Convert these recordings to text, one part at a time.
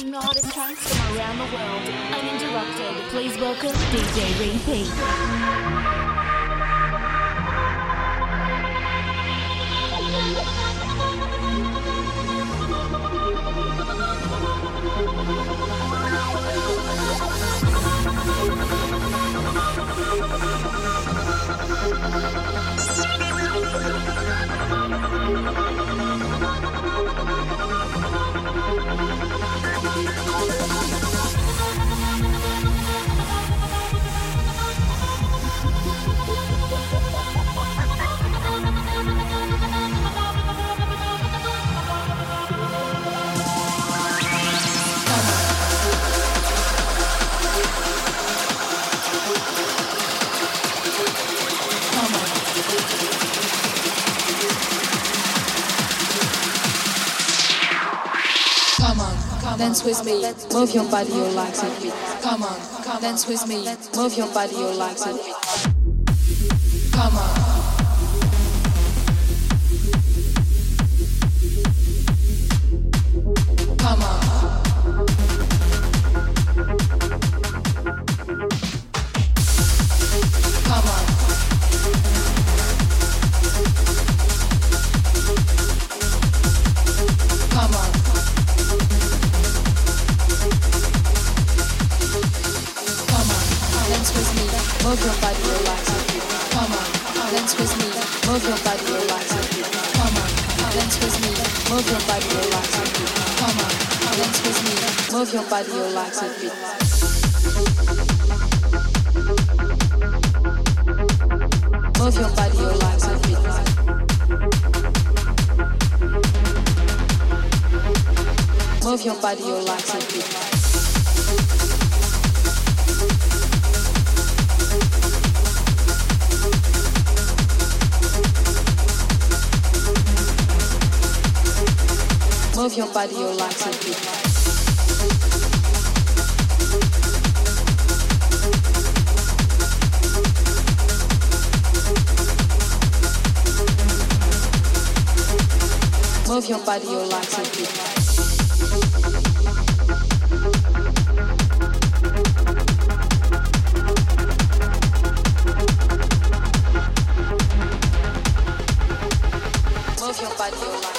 playing tracks from around the world, uninterrupted. Please welcome DJ Repeat. Come dance with me, move your body, legs and feet. Come on, dance with me, move your body, legs and feet. Come on. Move your body, your legs and feet. Move your body, your legs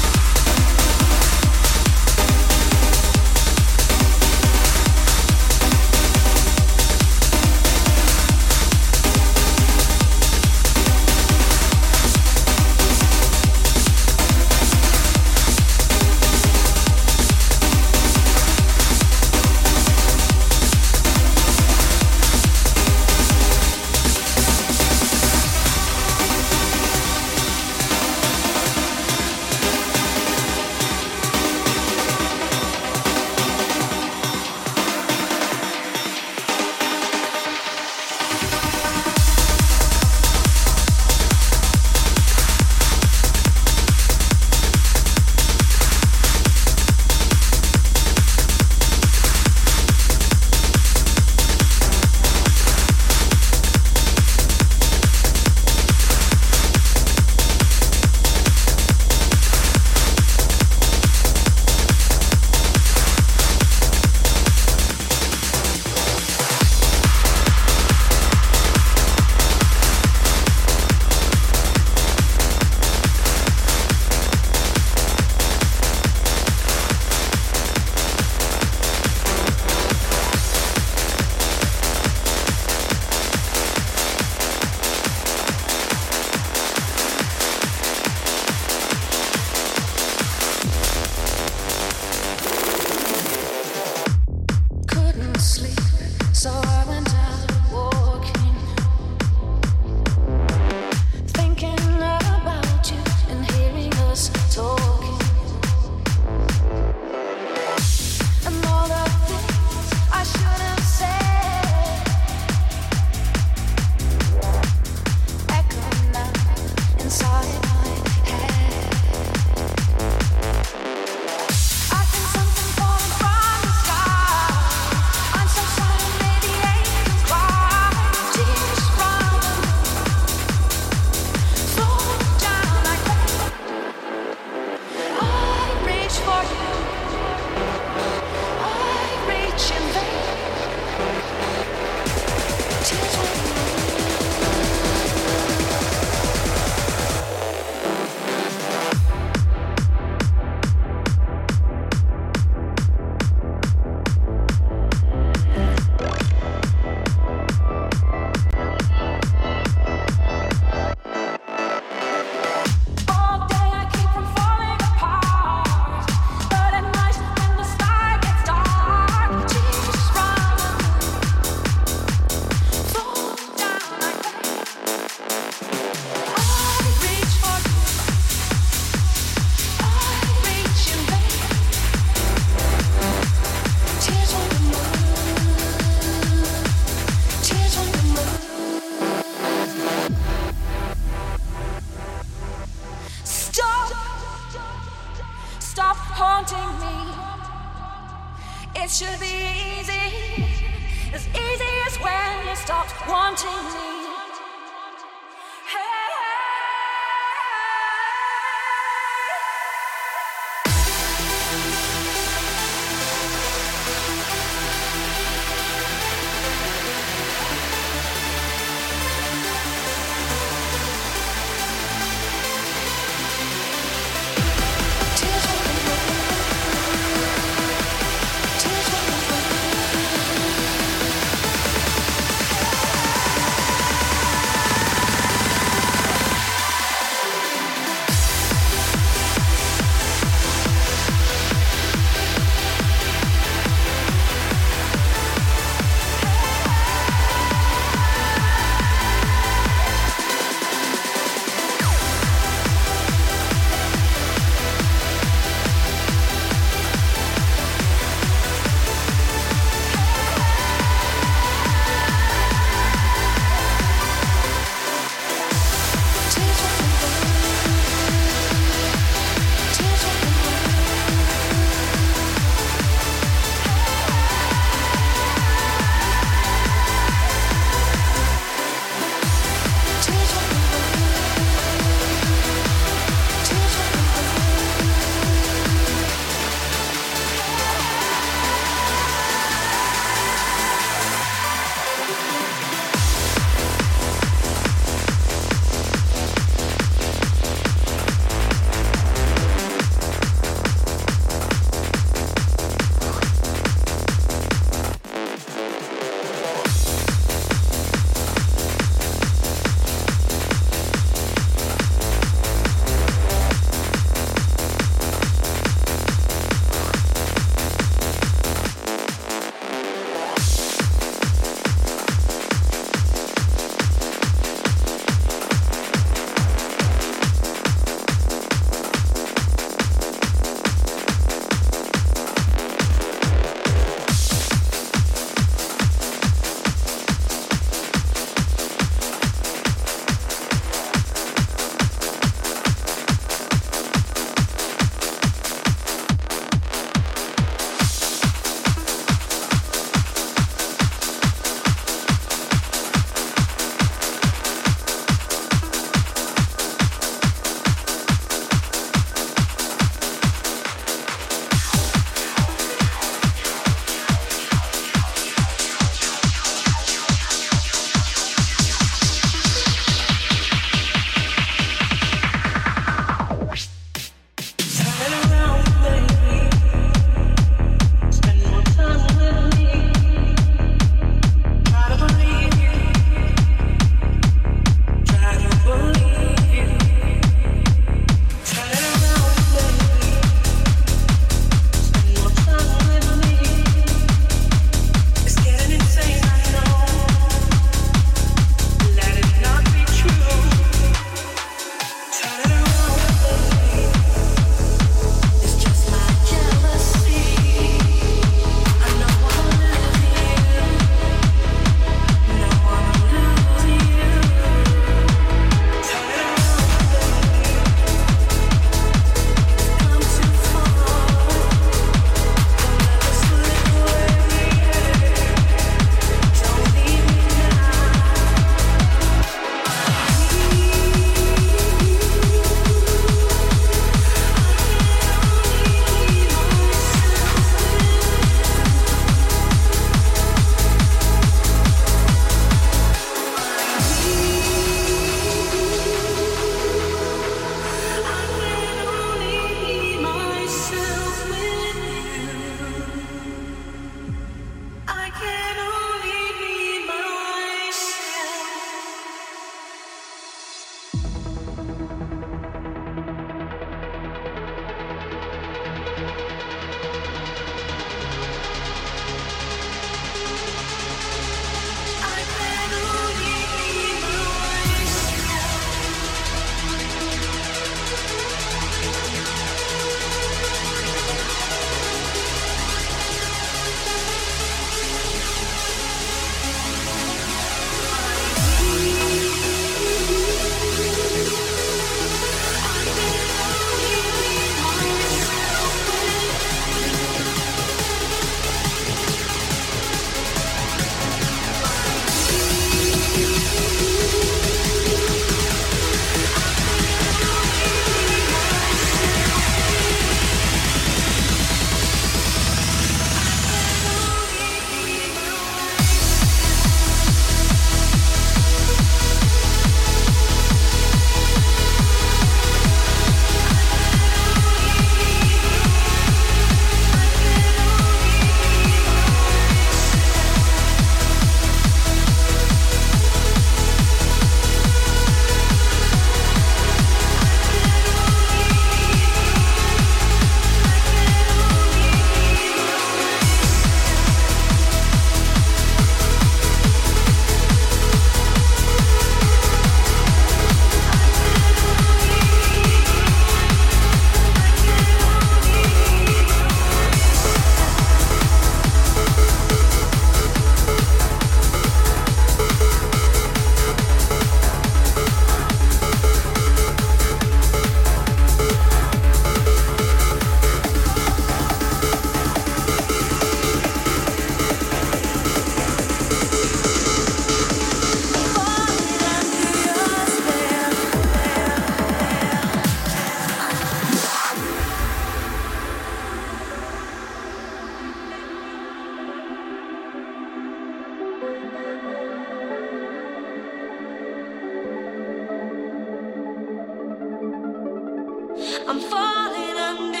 I'm falling under.